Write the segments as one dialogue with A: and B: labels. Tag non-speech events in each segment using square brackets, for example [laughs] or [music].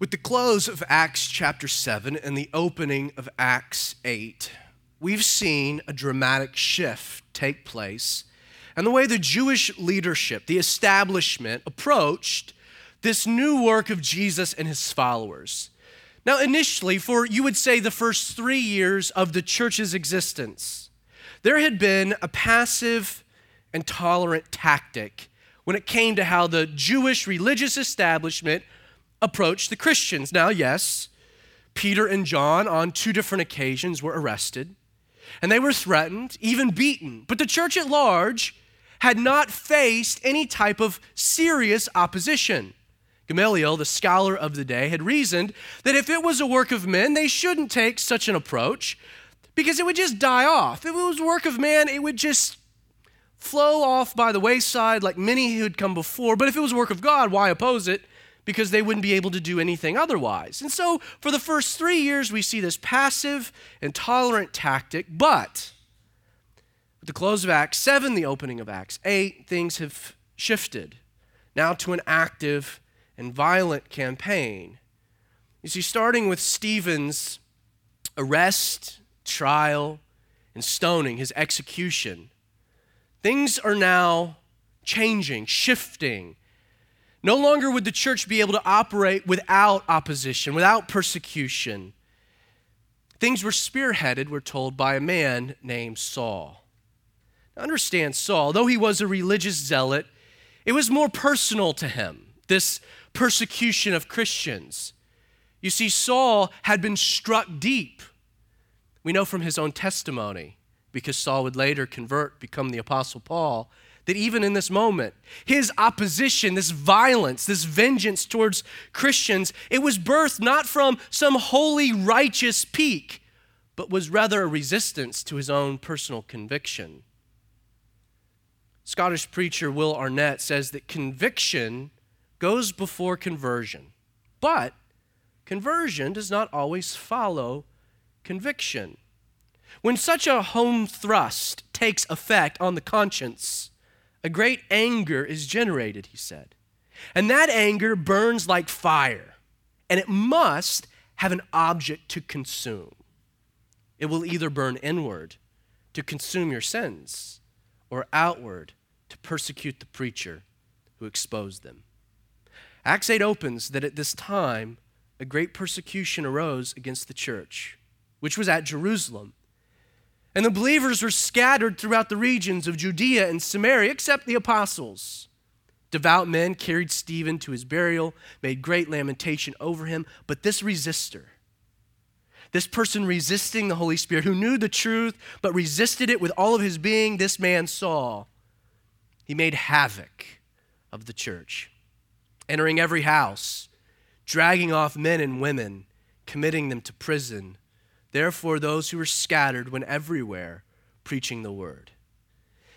A: With the close of Acts chapter 7 and the opening of Acts 8, we've seen a dramatic shift take place and the way the Jewish leadership, the establishment, approached this new work of Jesus and his followers. Now, initially, for you would say the first three years of the church's existence, there had been a passive and tolerant tactic when it came to how the Jewish religious establishment approached the Christians. Now, yes, Peter and John on two different occasions were arrested, and they were threatened, even beaten. But the church at large had not faced any type of serious opposition. Gamaliel, the scholar of the day, had reasoned that if it was a work of men, they shouldn't take such an approach because it would just die off. If it was a work of man, it would just flow off by the wayside like many who had come before. But if it was a work of God, why oppose it? Because they wouldn't be able to do anything otherwise. And so for the first three years, we see this passive and tolerant tactic. But with the close of Acts 7, the opening of Acts 8, things have shifted now to an active and violent campaign. You see, starting with Stephen's arrest, trial, and stoning, his execution, things are now changing, shifting. No longer would the church be able to operate without opposition, without persecution. Things were spearheaded, we're told, by a man named Saul. Now, understand Saul, though he was a religious zealot, it was more personal to him, this persecution of Christians. You see, Saul had been struck deep. We know from his own testimony, because Saul would later convert, become the Apostle Paul, that even in this moment, his opposition, this violence, this vengeance towards Christians, it was birthed not from some holy, righteous pique, but was rather a resistance to his own personal conviction. Scottish preacher Will Arnot says that conviction goes before conversion. But conversion does not always follow conviction. When such a home thrust takes effect on the conscience, a great anger is generated, he said. And that anger burns like fire, and it must have an object to consume. It will either burn inward to consume your sins, or outward to persecute the preacher who exposed them. Acts 8 opens that at this time, a great persecution arose against the church, which was at Jerusalem. And the believers were scattered throughout the regions of Judea and Samaria, except the apostles. Devout men carried Stephen to his burial, made great lamentation over him. But this resistor, this person resisting the Holy Spirit, who knew the truth but resisted it with all of his being, this man Saul. he made havoc of the church entering every house, dragging off men and women, committing them to prison. Therefore, those who were scattered went everywhere preaching the word.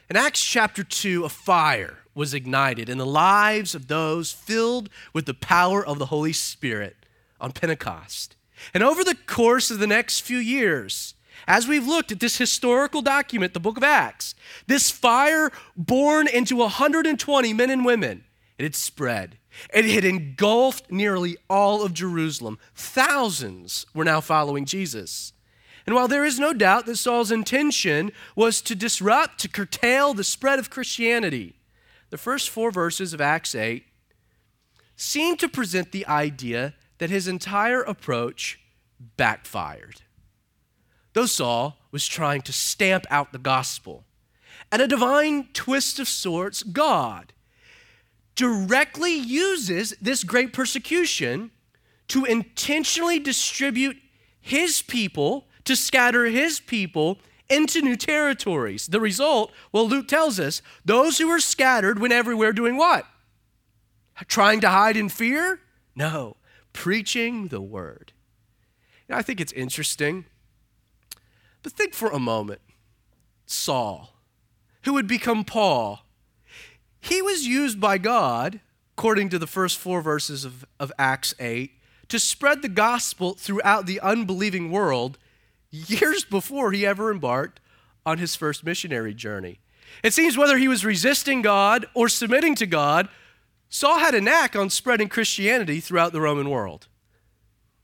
A: In Acts chapter 2, a fire was ignited in the lives of those filled with the power of the Holy Spirit on Pentecost. And over the course of the next few years, as we've looked at this historical document, the book of Acts, this fire born into 120 men and women, it had spread. It had engulfed nearly all of Jerusalem. Thousands were now following Jesus. And while there is no doubt that Saul's intention was to disrupt, to curtail the spread of Christianity, the first four verses of Acts 8 seem to present the idea that his entire approach backfired. Though Saul was trying to stamp out the gospel, at a divine twist of sorts, God directly uses this great persecution to intentionally distribute his people, to scatter his people into new territories. The result, well, Luke tells us those who were scattered went everywhere doing what? Trying to hide in fear? No, preaching the word. I think it's interesting, but think for a moment Saul, who would become Paul he was used by God, according to the first four verses of, of Acts 8, to spread the gospel throughout the unbelieving world years before he ever embarked on his first missionary journey. It seems whether he was resisting God or submitting to God, Saul had a knack on spreading Christianity throughout the Roman world.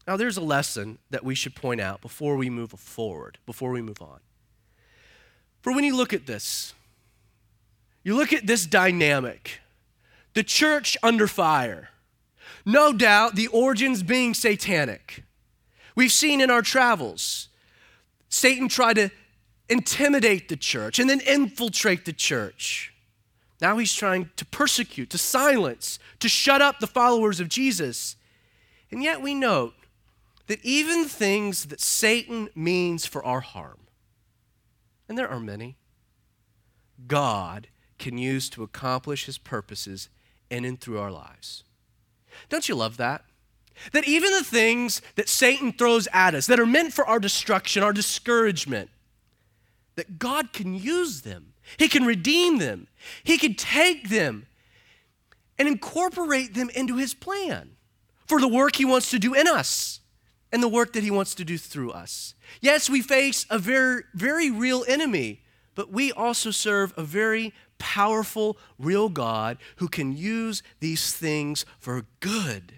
A: Now, there's a lesson that we should point out before we move forward, before we move on. For when you look at this, you look at this dynamic the church under fire. No doubt the origins being satanic. We've seen in our travels, Satan try to intimidate the church and then infiltrate the church. Now he's trying to persecute, to silence, to shut up the followers of Jesus. And yet we note that even things that Satan means for our harm, and there are many, God can use to accomplish his purposes in and through our lives. Don't you love that? That even the things that Satan throws at us that are meant for our destruction, our discouragement, that God can use them. He can redeem them. He can take them and incorporate them into his plan for the work he wants to do in us and the work that he wants to do through us. Yes, we face a very, very real enemy, but we also serve a very powerful, real God who can use these things for good.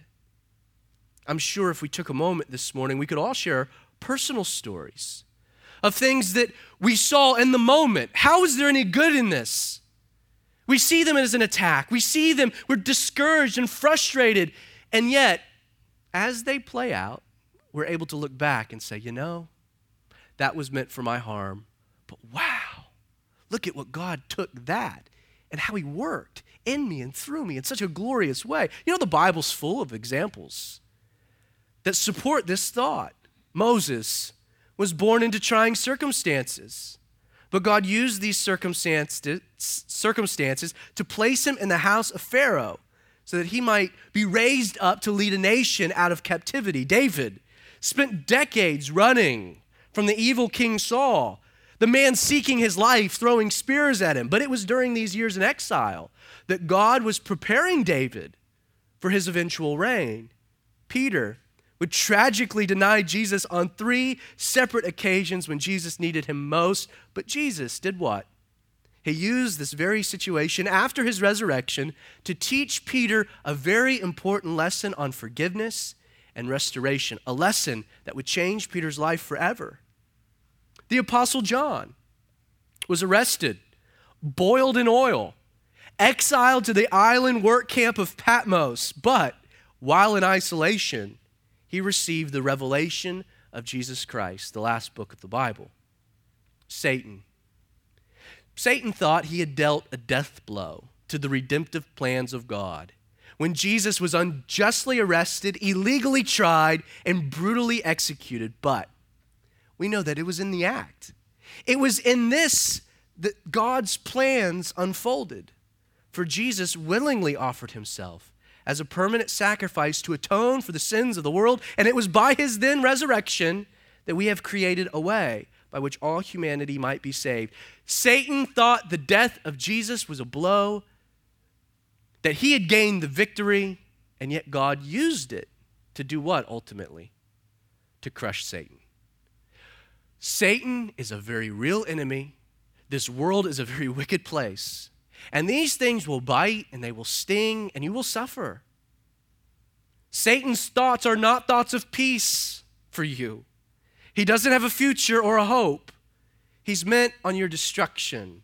A: I'm sure if we took a moment this morning, we could all share personal stories of things that we saw in the moment. How is there any good in this? We see them as an attack. We see them, we're discouraged and frustrated. And yet, as they play out, we're able to look back and say, you know, that was meant for my harm. But wow, look at what God took that and how He worked in me and through me in such a glorious way. You know, the Bible's full of examples that support this thought. Moses was born into trying circumstances. But God used these circumstances, to place him in the house of Pharaoh so that he might be raised up to lead a nation out of captivity. David spent decades running from the evil King Saul, the man seeking his life, throwing spears at him. But it was during these years in exile that God was preparing David for his eventual reign. Peter would tragically deny Jesus on three separate occasions when Jesus needed him most. But Jesus did what? He used this very situation after his resurrection to teach Peter a very important lesson on forgiveness and restoration, a lesson that would change Peter's life forever. The Apostle John was arrested, boiled in oil, exiled to the island work camp of Patmos, but while in isolation, he received the revelation of Jesus Christ, the last book of the Bible. Satan. Satan thought he had dealt a death blow to the redemptive plans of God when Jesus was unjustly arrested, illegally tried, and brutally executed. But we know that it was in the act. It was in this that God's plans unfolded. For Jesus willingly offered himself as a permanent sacrifice to atone for the sins of the world. And it was by his then resurrection that we have created a way by which all humanity might be saved. Satan thought the death of Jesus was a blow, that he had gained the victory, and yet God used it to do what ultimately? To crush Satan. Satan is a very real enemy. This world is a very [laughs] wicked place. And these things will bite and they will sting and you will suffer. Satan's thoughts are not thoughts of peace for you. He doesn't have a future or a hope. He's meant on your destruction.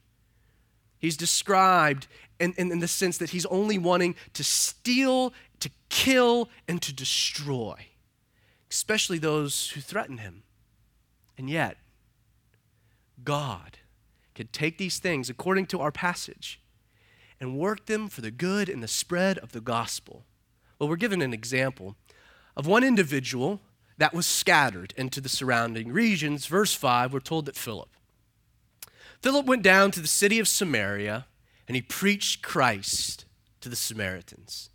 A: He's described in, in, in, the sense that he's only wanting to steal, to kill, and to destroy, especially those who threaten him. And yet, God can take these things, according to our passage, and work them for the good and the spread of the gospel. Well, we're given an example of one individual that was scattered into the surrounding regions. Verse 5, we're told that Philip. Philip went down to the city of Samaria and he preached Christ to the Samaritans.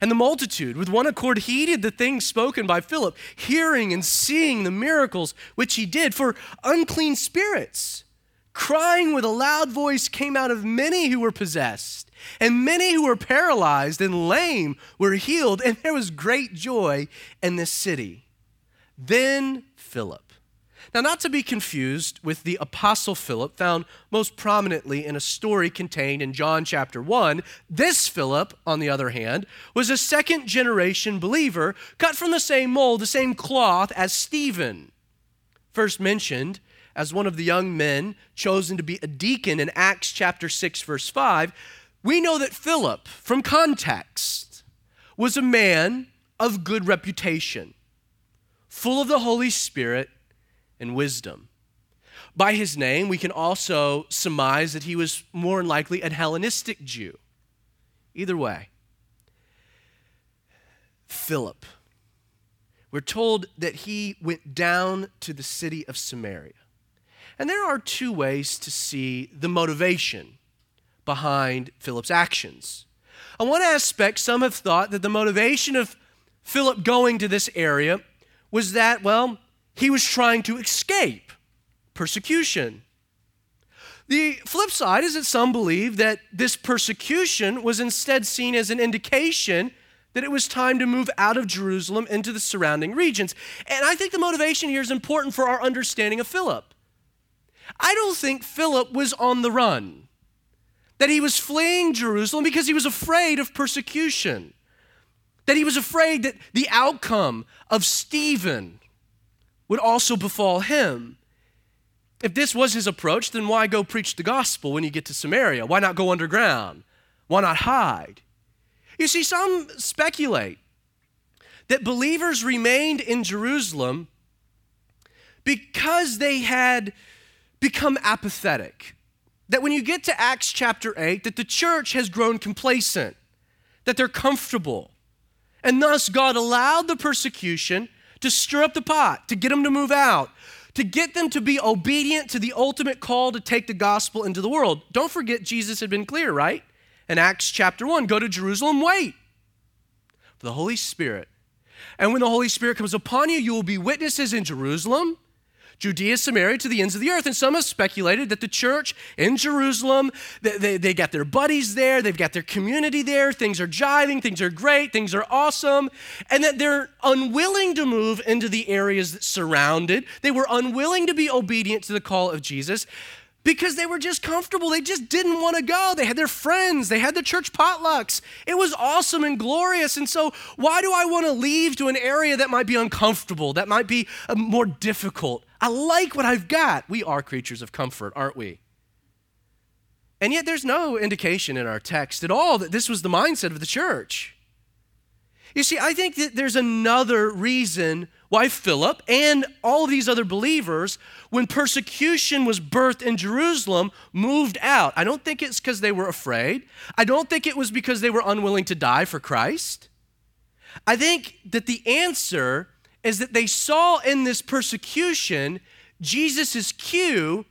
A: And the multitude, with one accord, heeded the things spoken by Philip, hearing and seeing the miracles which he did. For unclean spirits, crying with a loud voice, came out of many who were possessed, and many who were paralyzed and lame were healed, and there was great joy in this city. Then Philip Now, not to be confused with the Apostle Philip, found most prominently in a story contained in John chapter 1, this Philip, on the other hand, was a second generation believer cut from the same mold, the same cloth as Stephen. First mentioned as one of the young men chosen to be a deacon in Acts chapter 6, verse 5, we know that Philip, from context, was a man of good reputation, full of the Holy Spirit and wisdom. By his name, we can also surmise that he was more than likely a Hellenistic Jew. Either way, Philip, we're told that he went down to the city of Samaria. And there are two ways to see the motivation behind Philip's actions. On one aspect, some have thought that the motivation of Philip going to this area was that, well, he was trying to escape persecution. The flip side is that some believe that this persecution was instead seen as an indication that it was time to move out of Jerusalem into the surrounding regions. And I think the motivation here is important for our understanding of Philip. I don't think Philip was on the run, that he was fleeing Jerusalem because he was afraid of persecution, that he was afraid that the outcome of Stephen would also befall him. If this was his approach, then why go preach the gospel when you get to Samaria? Why not go underground? Why not hide? You see, some speculate that believers remained in Jerusalem because they had become apathetic. That when you get to Acts chapter 8, that the church has grown complacent, that they're comfortable. And thus, God allowed the persecution to stir up the pot, to get them to move out, to get them to be obedient to the ultimate call to take the gospel into the world. Don't forget, Jesus had been clear, right? In Acts chapter 1 go to Jerusalem, wait for the Holy Spirit. And when the Holy Spirit comes upon you, you will be witnesses in Jerusalem Judea, Samaria, to the ends of the earth. And some have speculated that the church in Jerusalem, they, they, they, got their buddies there, they've got their community there, things are jiving, things are great, things are awesome, and that they're unwilling to move into the areas that surrounded. They were unwilling to be obedient to the call of Jesus because they were just comfortable. They just didn't want to go. They had their friends, they had the church potlucks. It was awesome and glorious. And so, why do I want to leave to an area that might be uncomfortable, that might be uh, more difficult? I like what I've got. We are creatures of comfort, aren't we? And yet, there's no indication in our text at all that this was the mindset of the church. You see, I think that there's another reason why Philip and all these other believers, when persecution was birthed in Jerusalem, moved out. I don't think it's because they were afraid. I don't think it was because they were unwilling to die for Christ. I think that the answer is that they saw in this persecution Jesus' cue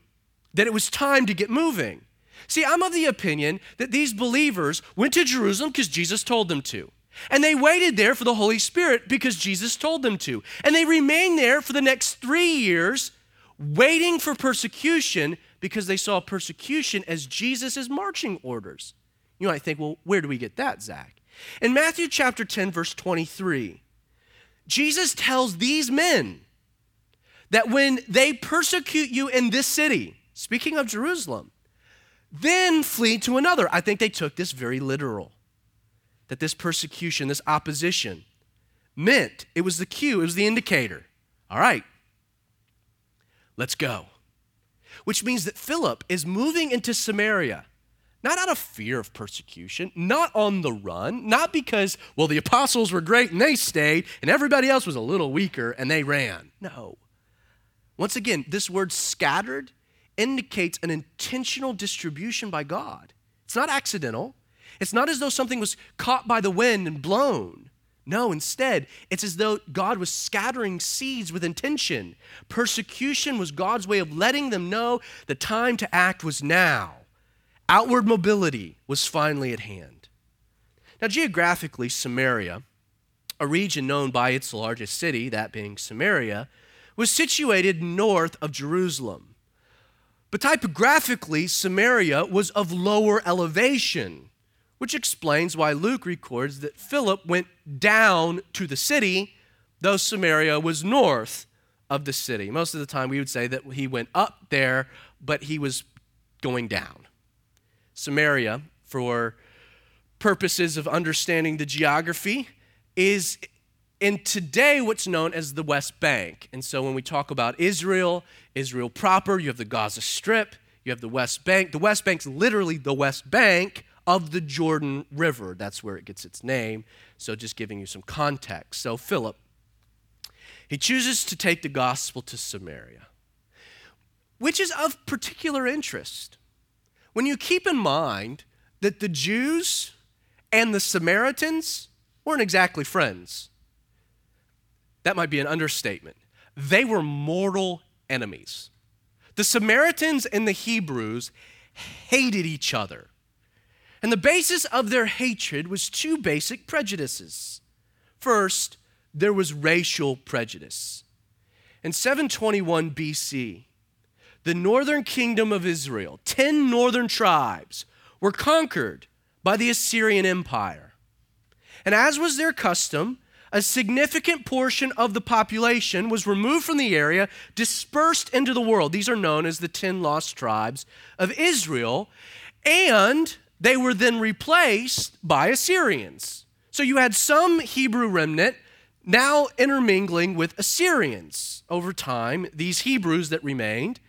A: that it was time to get moving. See, I'm of the opinion that these believers went to Jerusalem because Jesus told them to. And they waited there for the Holy Spirit because Jesus told them to. And they remained there for the next three years, waiting for persecution because they saw persecution as Jesus' marching orders. You might think, well, where do we get that, Zach? In Matthew chapter 10, verse 23, Jesus tells these men that when they persecute you in this city, speaking of Jerusalem, then flee to another. I think they took this very literal that this persecution, this opposition, meant it was the cue, it was the indicator. All right, let's go. Which means that Philip is moving into Samaria, not out of fear of persecution, not on the run, not because, well, the apostles were great and they stayed, and everybody else was a little weaker and they ran. No. Once again, this word scattered indicates an intentional distribution by God. It's not accidental, it's not as though something was caught by the wind and blown. No, instead, it's as though God was scattering seeds with intention. Persecution was God's way of letting them know the time to act was now. Outward mobility was finally at hand. Now, geographically, Samaria, a region known by its largest city, that being Samaria, was situated north of Jerusalem. But topographically, Samaria was of lower elevation which explains why Luke records that Philip went down to the city, though Samaria was north of the city. Most of the time, we would say that he went up there, but he was going down. Samaria, for purposes of understanding the geography, is in today what's known as the West Bank. And so when we talk about Israel, Israel proper, you have the Gaza Strip, you have the West Bank. The West Bank's literally the West Bank of the Jordan River. That's where it gets its name. So just giving you some context. So Philip, he chooses to take the gospel to Samaria, which is of particular interest. When you keep in mind that the Jews and the Samaritans weren't exactly friends. That might be an understatement. They were mortal enemies. The Samaritans and the Hebrews hated each other. And the basis of their hatred was two basic prejudices. First, there was racial prejudice. In 721 BC, the northern kingdom of Israel, 10 northern tribes, were conquered by the Assyrian Empire. And as was their custom, a significant portion of the population was removed from the area, dispersed into the world. These are known as the 10 lost tribes of Israel, and they were then replaced by Assyrians. So you had some Hebrew remnant now intermingling with Assyrians. Over time, these Hebrews that remained,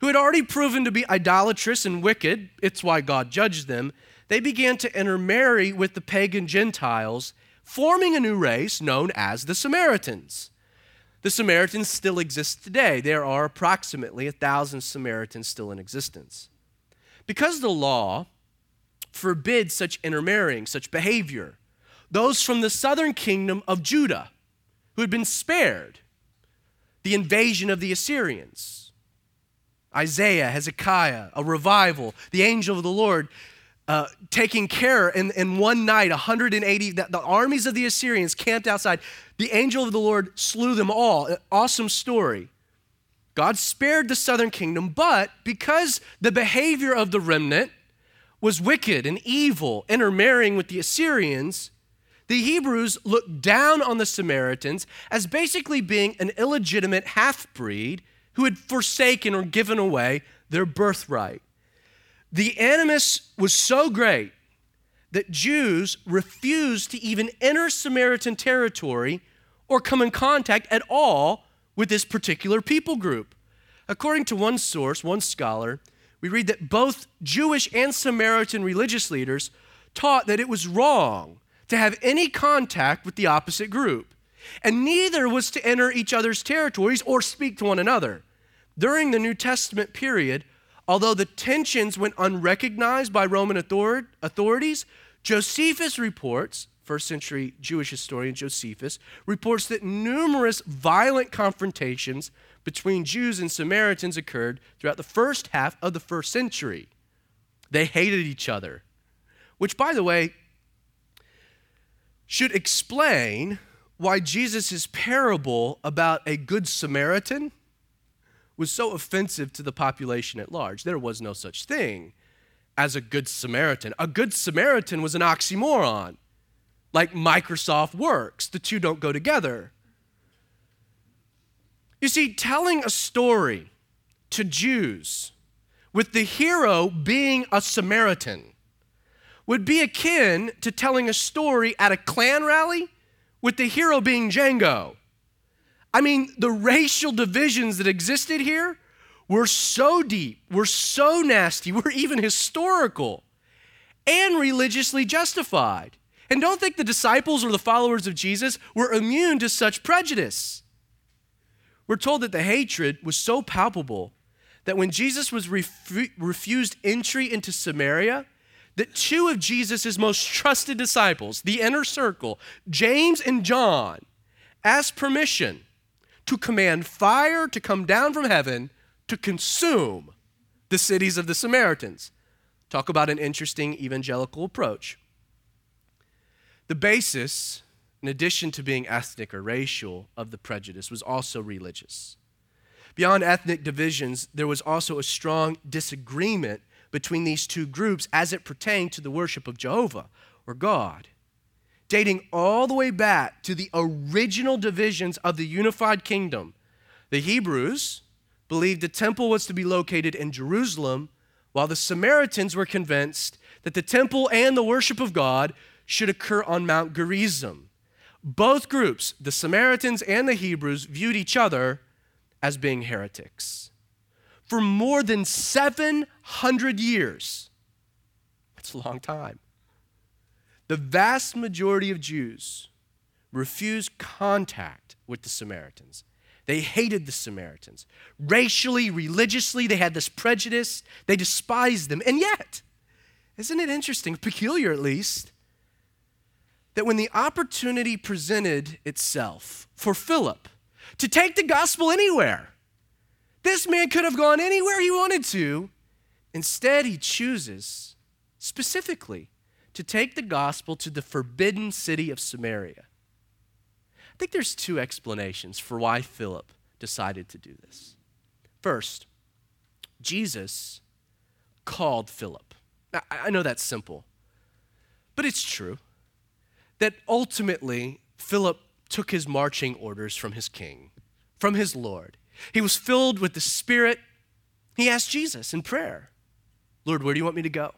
A: who had already proven to be idolatrous and wicked, it's why God judged them, they began to intermarry with the pagan Gentiles, forming a new race known as the Samaritans. The Samaritans still exist today. There are approximately a thousand Samaritans still in existence. Because the law forbids such intermarrying, such behavior, those from the southern kingdom of Judah, who had been spared the invasion of the Assyrians, Isaiah, Hezekiah, a revival, the angel of the Lord uh, taking care in, in one night 180 the, the, armies of the assyrians camped outside. The angel of the lord slew them all. An awesome story. God spared the southern kingdom but because the behavior of the remnant was wicked and evil intermarrying with the assyrians the hebrews looked down on the samaritans as basically being an illegitimate half-breed who had forsaken or given away their birthright the animus was so great that Jews refused to even enter Samaritan territory or come in contact at all with this particular people group. According to one source, one scholar, we read that both Jewish and Samaritan religious leaders taught that it was wrong to have any contact with the opposite group, and neither was to enter each other's territories or speak to one another. During the New Testament period, Although the tensions went unrecognized by Roman author- authorities, Josephus reports, first century Jewish historian Josephus, reports that numerous violent confrontations between Jews and Samaritans occurred throughout the first half of the first century. They hated each other, which, by the way, should explain why Jesus' parable about a good Samaritan was so offensive to the population at large. There was no such thing as a good Samaritan. A good Samaritan was an oxymoron, like Microsoft Works. The two don't go together. You see, telling a story to Jews with the hero being a Samaritan would be akin to telling a story at a Klan rally with the hero being Django. I mean, the racial divisions that existed here were so deep, were so nasty, [laughs] were even historical and religiously justified. And don't think the disciples or the followers of Jesus were immune to such prejudice. We're told that the hatred was so palpable that when Jesus was refu- refused entry into Samaria, that two of Jesus' most trusted disciples, the inner circle, James and John, asked permission to command fire to come down from heaven to consume the cities of the Samaritans. Talk about an interesting evangelical approach. The basis, in addition to being ethnic or racial, of the prejudice was also religious. Beyond ethnic divisions, there was also a strong disagreement between these two groups as it pertained to the worship of Jehovah or God dating all the way back to the original divisions of the unified kingdom. The Hebrews believed the temple was to be located in Jerusalem, while the Samaritans were convinced that the temple and the worship of God should occur on Mount Gerizim. Both groups, the Samaritans and the Hebrews, viewed each other as being heretics. For more than 700 years, that's a long time, the vast majority of Jews refused contact with the Samaritans. They hated the Samaritans. Racially, religiously, they had this prejudice. They despised them. And yet, isn't it interesting, peculiar at least, that when the opportunity presented itself for Philip to take the gospel anywhere, this man could have gone anywhere he wanted to. Instead, he chooses specifically to take the gospel to the forbidden city of Samaria. I think there's two explanations for why Philip decided to do this. First, Jesus called Philip. Now, I know that's simple, but it's true that ultimately Philip took his marching orders from his king, from his Lord. He was filled with the Spirit. He asked Jesus in prayer, Lord, where do you want me to go?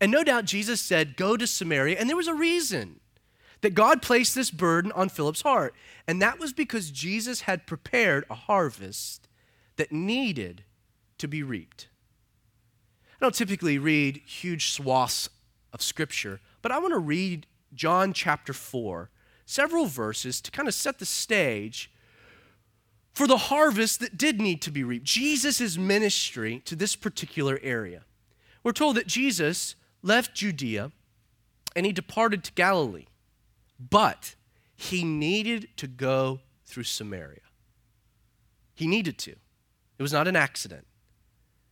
A: And no doubt Jesus said, Go to Samaria. And there was a reason that God placed this burden on Philip's heart. And that was because Jesus had prepared a harvest that needed to be reaped. I don't typically read huge swaths of scripture, but I want to read John chapter 4, several verses to kind of set the stage for the harvest that did need to be reaped. Jesus' ministry to this particular area. We're told that Jesus left Judea and he departed to Galilee. But he needed to go through Samaria. He needed to. It was not an accident.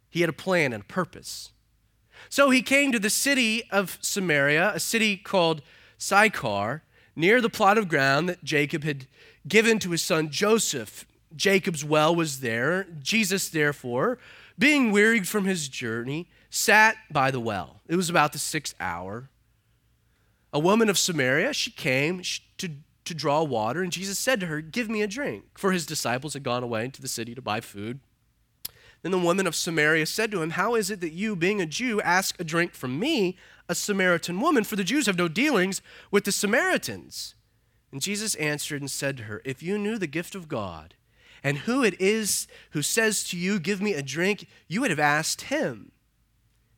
A: He had a plan and a purpose. So he came to the city of Samaria, a city called Sychar, near the plot of ground that Jacob had given to his son Joseph. Jacob's well was there. Jesus, therefore, being wearied from his journey, sat by the well. It was about the sixth hour a woman of Samaria, she came to, to draw water, and Jesus said to her, Give me a drink. For his disciples had gone away into the city to buy food. Then the woman of Samaria said to him, How is it that you, being a Jew, ask a drink from me, a Samaritan woman? For the Jews have no dealings with the Samaritans. And Jesus answered and said to her, If you knew the gift of God, and who it is who says to you, Give me a drink, you would have asked him,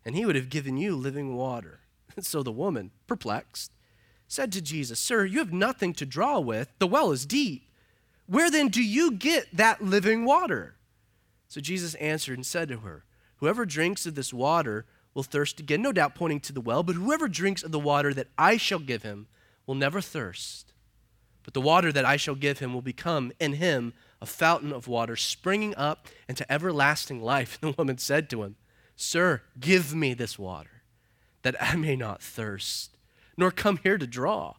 A: and he would have given you living water. [laughs] So the woman, perplexed, said to Jesus, Sir, you have nothing to draw with. The well is deep. Where then do you get that living water? So Jesus answered and said to her, Whoever drinks of this water will thirst again, no doubt pointing to the well, but whoever drinks of the water that I shall give him will never thirst. But the water that I shall give him will become in him a fountain of water springing up into everlasting life. [laughs] The woman said to him, Sir, give me this water that I may not thirst, nor come here to draw.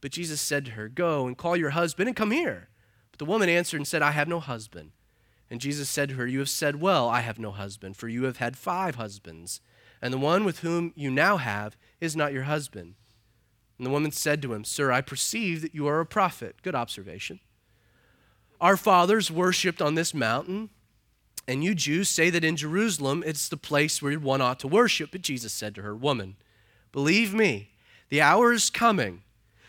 A: But Jesus said to her, Go and call your husband and come here. But the woman answered and said, I have no husband. And Jesus said to her, You have said well, I have no husband, for you have had five husbands, and the one with whom you now have is not your husband. And the woman said to him, Sir, I perceive that you are a prophet. Good observation. Our fathers worshipped on this mountain and you Jews say that in Jerusalem it's the place where one ought to worship. But Jesus said to her, Woman, believe me, the hour is coming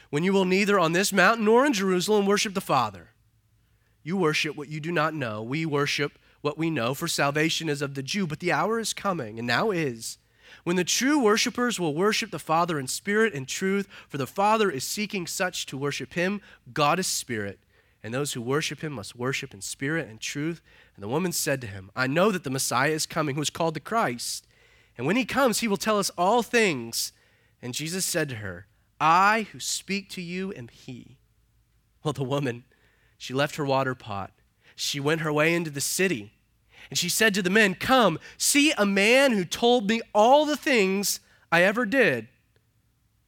A: when you will neither on this mountain nor in Jerusalem worship the Father. You worship what you do not know. We worship what we know, for salvation is of the Jew. But the hour is coming, and now is, when the true worshipers will worship the Father in spirit and truth, for the Father is seeking such to worship him. God is spirit, and those who worship him must worship in spirit and truth. And the woman said to him, I know that the Messiah is coming, who is called the Christ. And when he comes, he will tell us all things. And Jesus said to her, I who speak to you am he. Well, the woman, she left her water pot. She went her way into the city. And she said to the men, Come, see a man who told me all the things I ever did,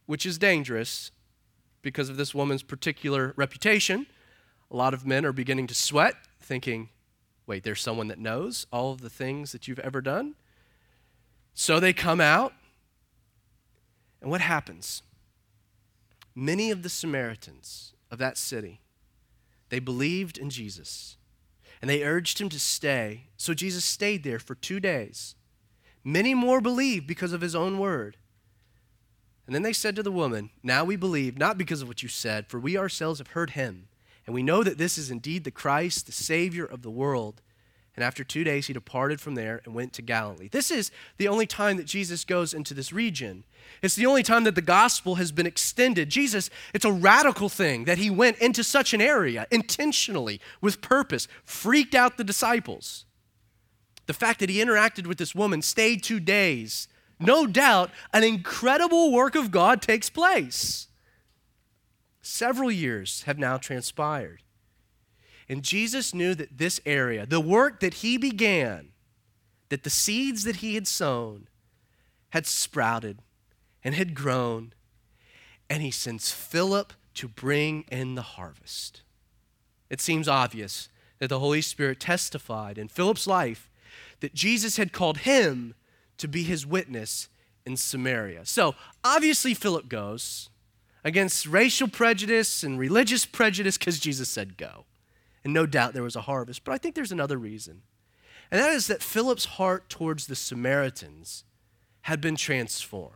A: which is dangerous because of this woman's particular reputation. A lot of men are beginning to sweat, thinking, Wait, there's someone that knows all of the things that you've ever done? So they come out, and what happens? Many of the Samaritans of that city, they believed in Jesus. And they urged him to stay. So Jesus stayed there for two days. Many more believed because of his own word. And then they said to the woman, Now we believe, not because of what you said, for we ourselves have heard him. And we know that this is indeed the Christ, the Savior of the world. And after two days, he departed from there and went to Galilee. This is the only time that Jesus goes into this region. It's the only time that the gospel has been extended. Jesus, it's a radical thing that he went into such an area intentionally, with purpose, freaked out the disciples. The fact that he interacted with this woman, stayed two days, no doubt an incredible work of God takes place. Several years have now transpired. And Jesus knew that this area, the work that he began, that the seeds that he had sown had sprouted and had grown, and he sends Philip to bring in the harvest. It seems obvious that the Holy Spirit testified in Philip's life that Jesus had called him to be his witness in Samaria. So obviously, Philip goes against racial prejudice and religious prejudice because Jesus said go. And no doubt there was a harvest. But I think there's another reason. And that is that Philip's heart towards the Samaritans had been transformed.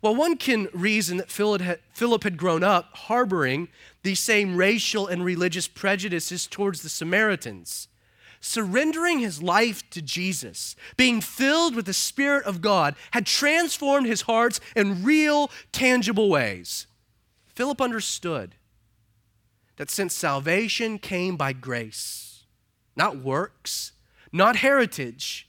A: Well, one can reason that Philip had grown up harboring these same racial and religious prejudices towards the Samaritans. Surrendering his life to Jesus, being filled with the Spirit of God, had transformed his hearts in real, tangible ways. Philip understood that since salvation came by grace, not works, not heritage,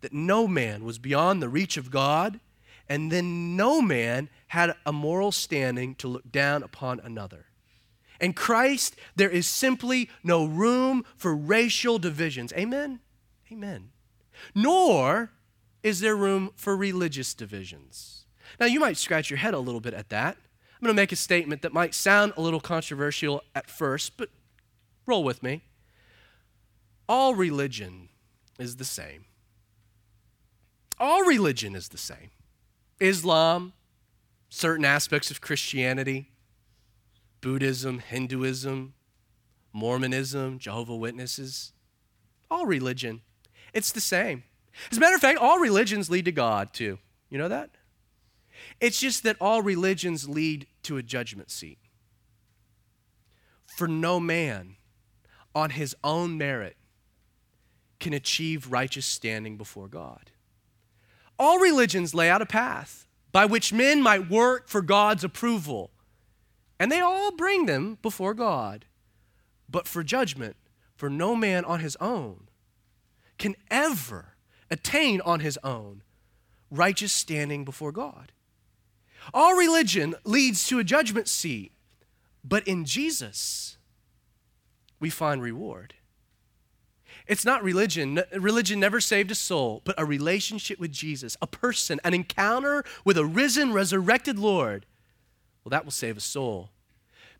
A: that no man was beyond the reach of God, and then no man had a moral standing to look down upon another. In Christ, there is simply no room for racial divisions. Amen? Amen. Nor is there room for religious divisions. Now, you might scratch your head a little bit at that. I'm going to make a statement that might sound a little controversial at first, but roll with me. All religion is the same. All religion is the same. Islam, certain aspects of Christianity, Buddhism, Hinduism, Mormonism, Jehovah Witnesses, all religion. It's the same. As a matter of fact, all religions lead to God too. You know that? It's just that all religions lead to a judgment seat. For no man on his own merit can achieve righteous standing before God. All religions lay out a path by which men might work for God's approval, and they all bring them before God. But for judgment, for no man on his own can ever attain on his own righteous standing before God. All religion leads to a judgment seat, but in Jesus, we find reward. It's not religion. Religion never saved a soul, but a relationship with Jesus, a person, an encounter with a risen, resurrected Lord. Well, that will save a soul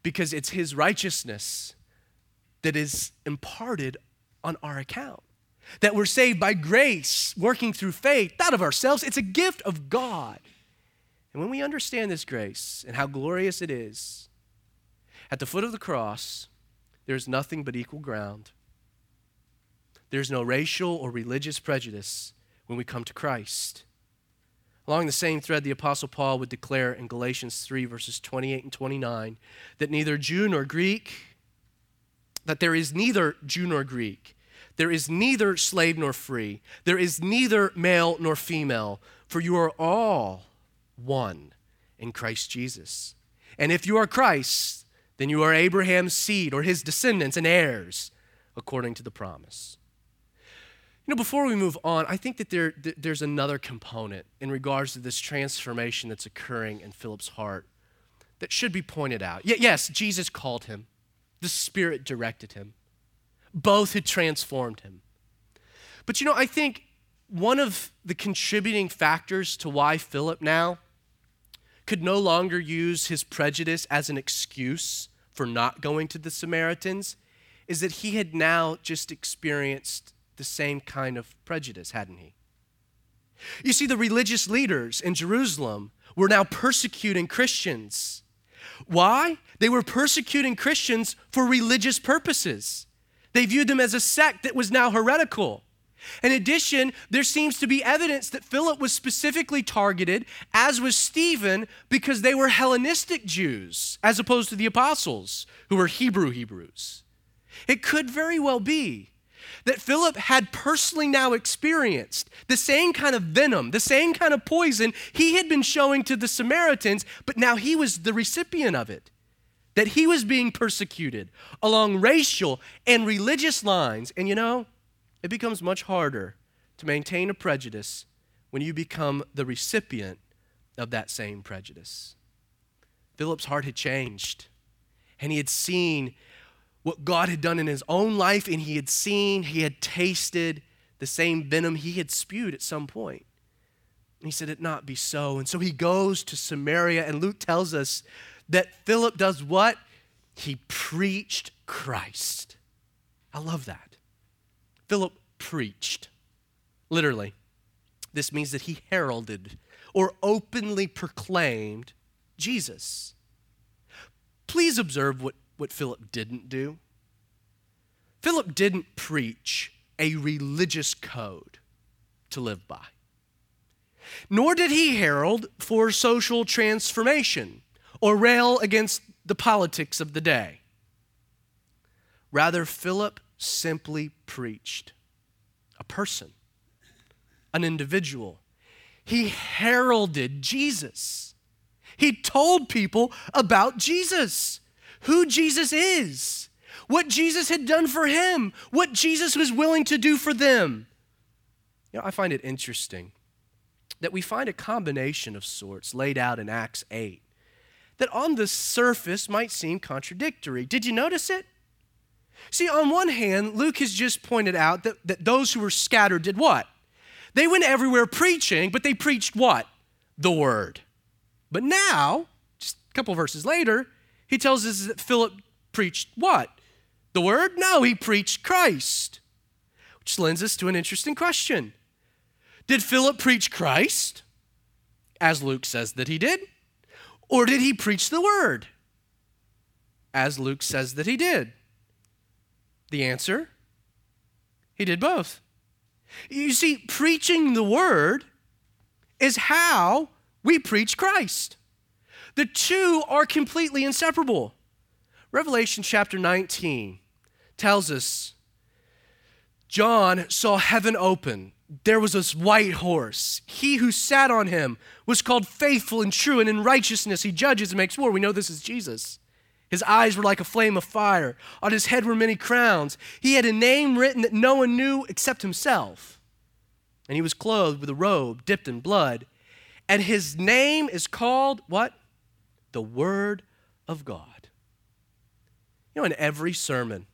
A: because it's His righteousness that is imparted on our account. That we're saved by grace, working through faith, not of ourselves. It's a gift of God. And when we understand this grace and how glorious it is, at the foot of the cross, there's nothing but equal ground. There's no racial or religious prejudice when we come to Christ. Along the same thread, the Apostle Paul would declare in Galatians 3, verses 28 and 29, that neither Jew nor Greek, that there is neither Jew nor Greek, there is neither slave nor free, there is neither male nor female, for you are all one in Christ Jesus. And if you are Christ, then you are Abraham's seed or his descendants and heirs according to the promise. You know, before we move on, I think that there, there's another component in regards to this transformation that's occurring in Philip's heart that should be pointed out. Yes, Jesus called him, the Spirit directed him, both had transformed him. But you know, I think one of the contributing factors to why Philip now could no longer use his prejudice as an excuse for not going to the Samaritans is that he had now just experienced the same kind of prejudice, hadn't he? You see, the religious leaders in Jerusalem were now persecuting Christians. Why? They were persecuting Christians for religious purposes. They viewed them as a sect that was now heretical. In addition, there seems to be evidence that Philip was specifically targeted, as was Stephen, because they were Hellenistic Jews, as opposed to the apostles, who were Hebrew Hebrews. It could very well be that Philip had personally now experienced the same kind of venom, the same kind of poison he had been showing to the Samaritans, but now he was the recipient of it. That he was being persecuted along racial and religious lines. And you know, it becomes much harder to maintain a prejudice when you become the recipient of that same prejudice. Philip's heart had changed, and he had seen what God had done in his own life, and he had seen, he had tasted the same venom he had spewed at some point. And he said, It not be so. And so he goes to Samaria, and Luke tells us that Philip does what? He preached Christ. I love that. Philip preached. Literally, this means that he heralded or openly proclaimed Jesus. Please observe what, what Philip didn't do. Philip didn't preach a religious code to live by, nor did he herald for social transformation or rail against the politics of the day. Rather, Philip simply preached a person, an individual. He heralded Jesus. He told people about Jesus, who Jesus is, what Jesus had done for him, what Jesus was willing to do for them. You know, I find it interesting that we find a combination of sorts laid out in Acts 8 that on the surface might seem contradictory. Did you notice it? See, on one hand, Luke has just pointed out that, that those who were scattered did what? They went everywhere preaching, but they preached what? The word. But now, just a couple verses later, he tells us that Philip preached what? The word? No, he preached Christ. Which lends us to an interesting question Did Philip preach Christ, as Luke says that he did? Or did he preach the word, as Luke says that he did? The answer he did both. You see, preaching the word is how we preach Christ. The two are completely inseparable. Revelation chapter 19 tells us John saw heaven open. There was this white horse. He who sat on him was called faithful and true, and in righteousness he judges and makes war. We know this is Jesus. His eyes were like a flame of fire. On his head were many crowns. He had a name written that no one knew except himself. And he was clothed with a robe dipped in blood. And his name is called what? The Word of God. You know, in every sermon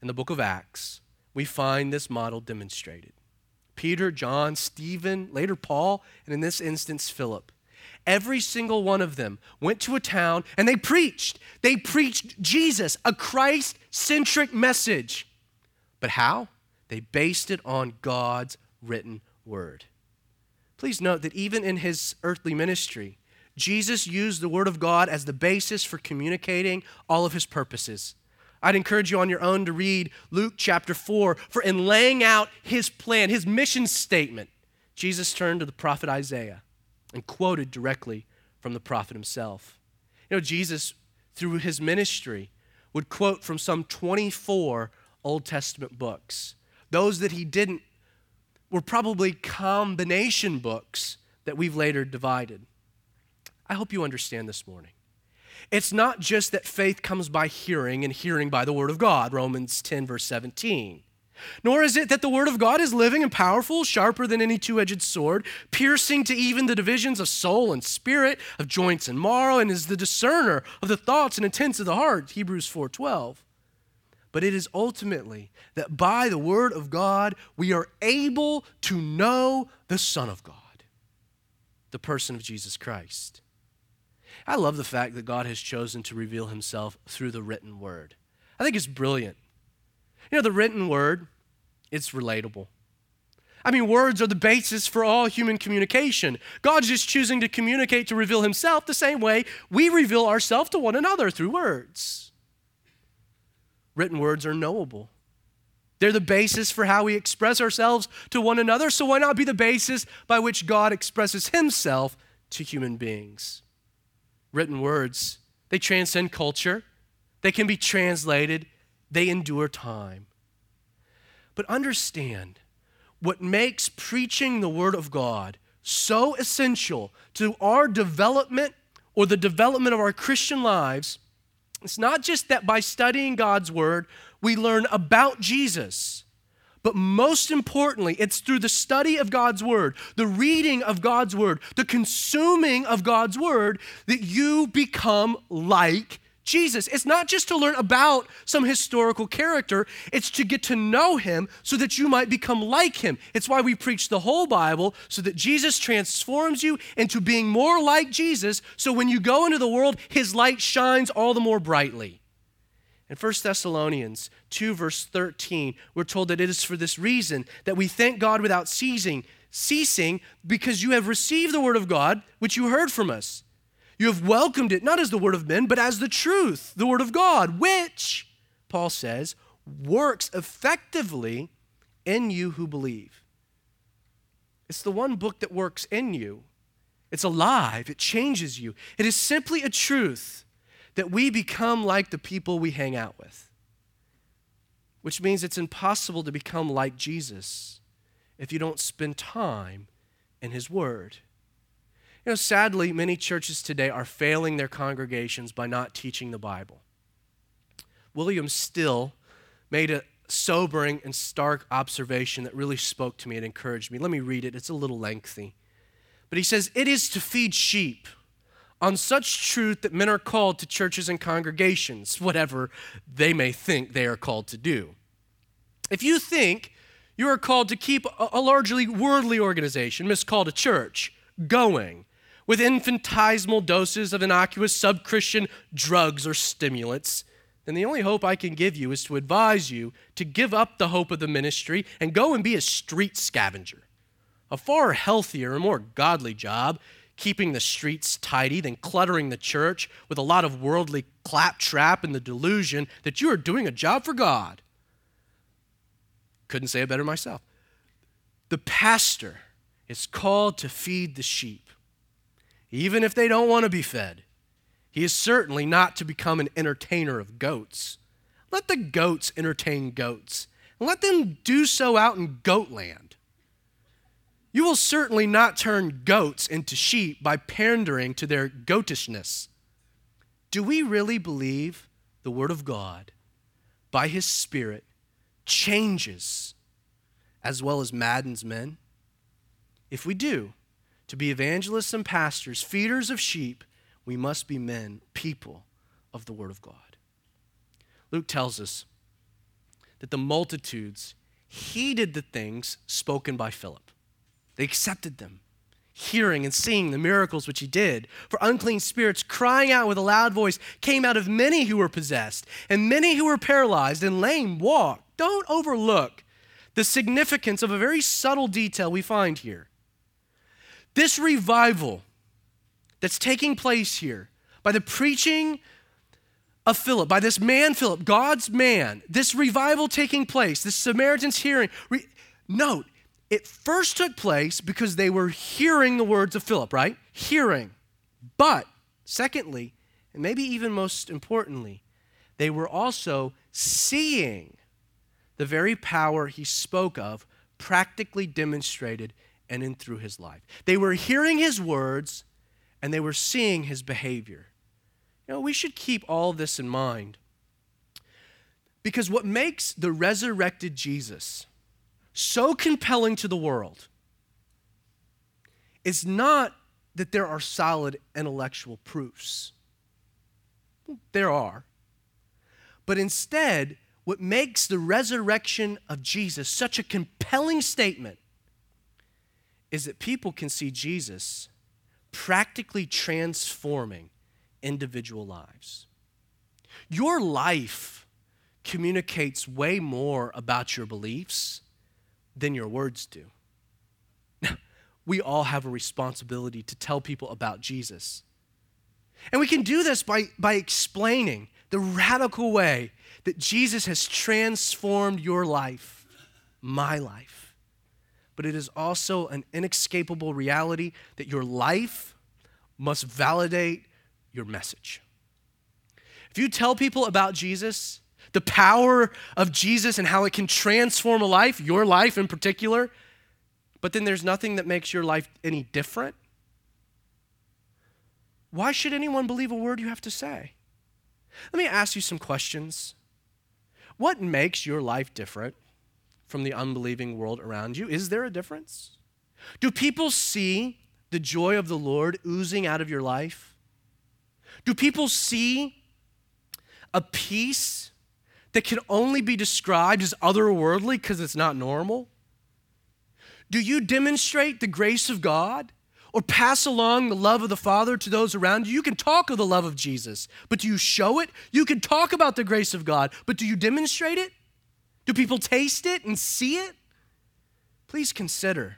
A: in the book of Acts, we find this model demonstrated. Peter, John, Stephen, later Paul, and in this instance, Philip. Every single one of them went to a town and they preached. They preached Jesus, a Christ centric message. But how? They based it on God's written word. Please note that even in his earthly ministry, Jesus used the word of God as the basis for communicating all of his purposes. I'd encourage you on your own to read Luke chapter 4, for in laying out his plan, his mission statement, Jesus turned to the prophet Isaiah and quoted directly from the prophet himself. You know, Jesus, through his ministry, would quote from some 24 Old Testament books. Those that he didn't were probably combination books that we've later divided. I hope you understand this morning. It's not just that faith comes by hearing and hearing by the word of God, Romans 10, verse 17. Nor is it that the word of God is living and powerful, sharper than any two edged sword, piercing to even the divisions of soul and spirit, of joints and marrow, and is the discerner of the thoughts and intents of the heart, Hebrews 4:12. But it is ultimately that by the word of God we are able to know the Son of God, the person of Jesus Christ. I love the fact that God has chosen to reveal himself through the written word. I think it's brilliant. You know, the written word, it's relatable. I mean, words are the basis for all human communication. God's just choosing to communicate to reveal himself the same way we reveal ourselves to one another through words. Written words are knowable. They're the basis for how we express ourselves to one another, so why not be the basis by which God expresses himself to human beings? Written words, they transcend culture, they can be translated, they endure time. But understand what makes preaching the Word of God so essential to our development or the development of our Christian lives. It's not just that by studying God's Word, we learn about Jesus. But most importantly, it's through the study of God's Word, the reading of God's Word, the consuming of God's Word, that you become like Jesus. It's not just to learn about some historical character, it's to get to know him so that you might become like him. It's why we preach the whole Bible so that Jesus transforms you into being more like Jesus. So when you go into the world, his light shines all the more brightly. In 1 Thessalonians 2, verse 13, we're told that it is for this reason that we thank God without ceasing, ceasing, because you have received the word of God, which you heard from us. You have welcomed it not as the word of men, but as the truth, the word of God, which, Paul says, works effectively in you who believe. It's the one book that works in you. It's alive, it changes you. It is simply a truth that we become like the people we hang out with, which means it's impossible to become like Jesus if you don't spend time in His Word. You know, sadly, many churches today are failing their congregations by not teaching the Bible. William Still made a sobering and stark observation that really spoke to me and encouraged me. Let me read it, it's a little lengthy. But he says, It is to feed sheep on such truth that men are called to churches and congregations, whatever they may think they are called to do. If you think you are called to keep a, largely worldly organization, miscalled a church, going, with infinitesimal doses of innocuous sub Christian drugs or stimulants, then the only hope I can give you is to advise you to give up the hope of the ministry and go and be a street scavenger. A far healthier and more godly job keeping the streets tidy than cluttering the church with a lot of worldly claptrap and the delusion that you are doing a job for God. Couldn't say it better myself. The pastor is called to feed the sheep, even if they don't want to be fed. He is certainly not to become an entertainer of goats. Let the goats entertain goats, and let them do so out in goatland. You will certainly not turn goats into sheep by pandering to their goatishness. Do we really believe the Word of God, by His Spirit, changes as well as maddens men? If we do, to be evangelists and pastors, feeders of sheep, we must be men, people of the Word of God. Luke tells us that the multitudes heeded the things spoken by Philip. They accepted them, hearing and seeing the miracles which he did. For unclean spirits, crying out with a loud voice, came out of many who were possessed, and many who were paralyzed and lame walked. Don't overlook the significance of a very subtle detail we find here. This revival that's taking place here by the preaching of Philip, by this man Philip, God's man, this revival taking place, this Samaritan's hearing. Re- note, it first took place because they were hearing the words of Philip, right? Hearing. But, secondly, and maybe even most importantly, they were also seeing the very power he spoke of practically demonstrated and in through his life. They were hearing his words and they were seeing his behavior. You know, we should keep all this in mind. Because what makes the resurrected Jesus so compelling to the world is not that there are solid intellectual proofs. There are. But instead, what makes the resurrection of Jesus such a compelling statement is that people can see Jesus practically transforming individual lives. Your life communicates way more about your beliefs than your words do. [laughs] we all have a responsibility to tell people about Jesus. And we can do this by, by explaining the radical way that Jesus has transformed your life, my life. But it is also an inescapable reality that your life must validate your message. If you tell people about Jesus, the power of Jesus and how it can transform a life, your life in particular, but then there's nothing that makes your life any different, why should anyone believe a word you have to say? Let me ask you some questions. What makes your life different from the unbelieving world around you? Is there a difference? Do people see the joy of the Lord oozing out of your life? Do people see a peace that can only be described as otherworldly because it's not normal? Do you demonstrate the grace of God or pass along the love of the Father to those around you? You can talk of the love of Jesus, but do you show it? You can talk about the grace of God, but do you demonstrate it? Do people taste it and see it? Please consider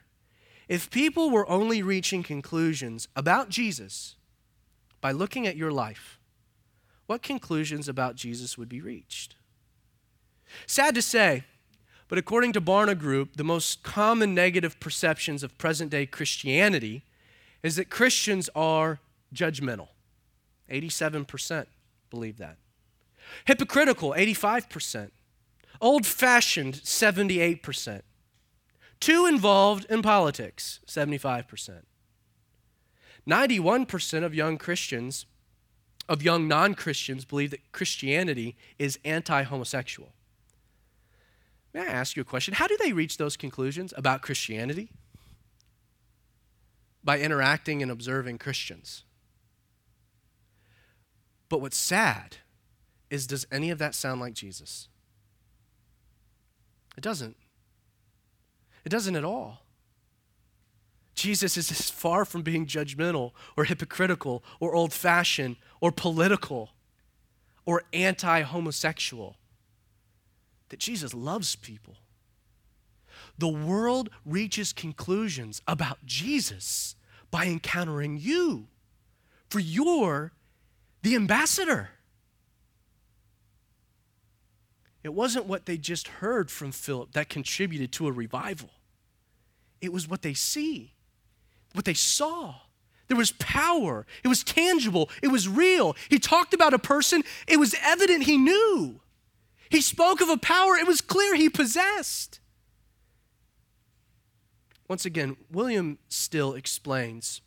A: if people were only reaching conclusions about Jesus by looking at your life, what conclusions about Jesus would be reached? Sad to say, but according to Barna Group, the most common negative perceptions of present day Christianity is that Christians are judgmental. 87% believe that. Hypocritical, 85%. Old fashioned, 78%. Too involved in politics, 75%. 91% of young Christians, of young non Christians, believe that Christianity is anti homosexual. May I ask you a question? How do they reach those conclusions about Christianity? By interacting and observing Christians. But what's sad is does any of that sound like Jesus? It doesn't. It doesn't at all. Jesus is as far from being judgmental or hypocritical or old fashioned or political or anti homosexual that Jesus loves people. The world reaches conclusions about Jesus by encountering you, for you're the ambassador. It wasn't what they just heard from Philip that contributed to a revival. It was what they see, what they saw. There was power. It was tangible. It was real. He talked about a person. It was evident he knew. He spoke of a power it was clear he possessed. Once again, William Still explains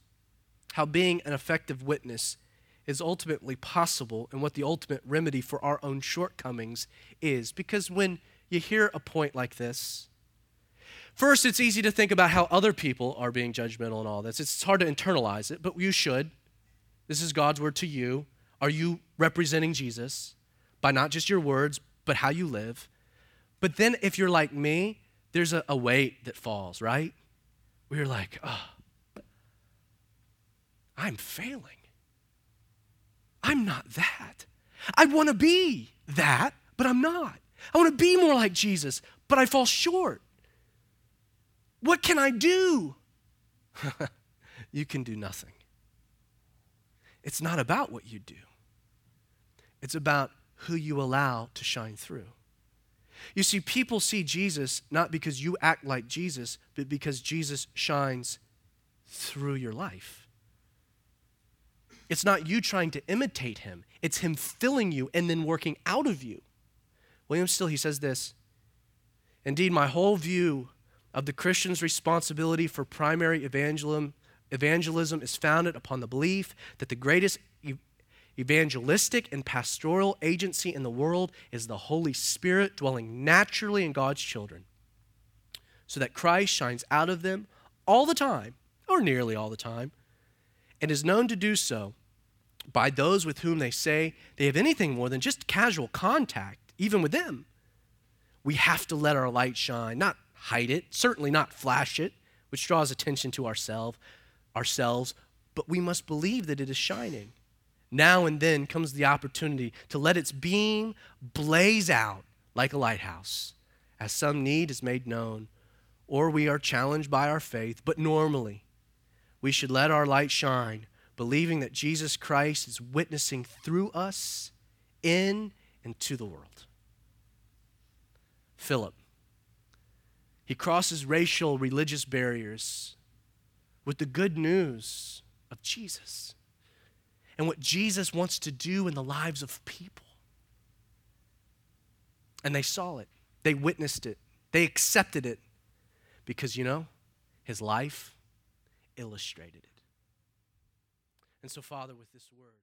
A: how being an effective witness is ultimately possible and what the ultimate remedy for our own shortcomings is. Because when you hear a point like this, first it's easy to think about how other people are being judgmental and all this. It's hard to internalize it, but you should. This is God's word to you. Are you representing Jesus by not just your words, but how you live. But then if you're like me, there's a, a weight that falls, right? You're like, oh, I'm failing. I'm not that. I want to be that, but I'm not. I want to be more like Jesus, but I fall short. What can I do? [laughs] you can do nothing. It's not about what you do, it's about who you allow to shine through. You see, people see Jesus not because you act like Jesus, but because Jesus shines through your life. It's not you trying to imitate him, it's him filling you and then working out of you. William Still, he says this Indeed, my whole view of the Christian's responsibility for primary evangelism, evangelism is founded upon the belief that the greatest evangelistic and pastoral agency in the world is the Holy Spirit dwelling naturally in God's children, so that Christ shines out of them all the time, or nearly all the time, and is known to do so by those with whom they say they have anything more than just casual contact, even with them. We have to let our light shine, not hide it, certainly not flash it, which draws attention to ourselves, ourselves, but we must believe that it is shining now and then comes the opportunity to let its beam blaze out like a lighthouse as some need is made known or we are challenged by our faith. But normally, we should let our light shine believing that Jesus Christ is witnessing through us in and to the world. Philip. He crosses racial, religious barriers with the good news of Jesus and what Jesus wants to do in the lives of people. And they saw it, they witnessed it, they accepted it because, you know, his life illustrated it. And so, Father, with this word,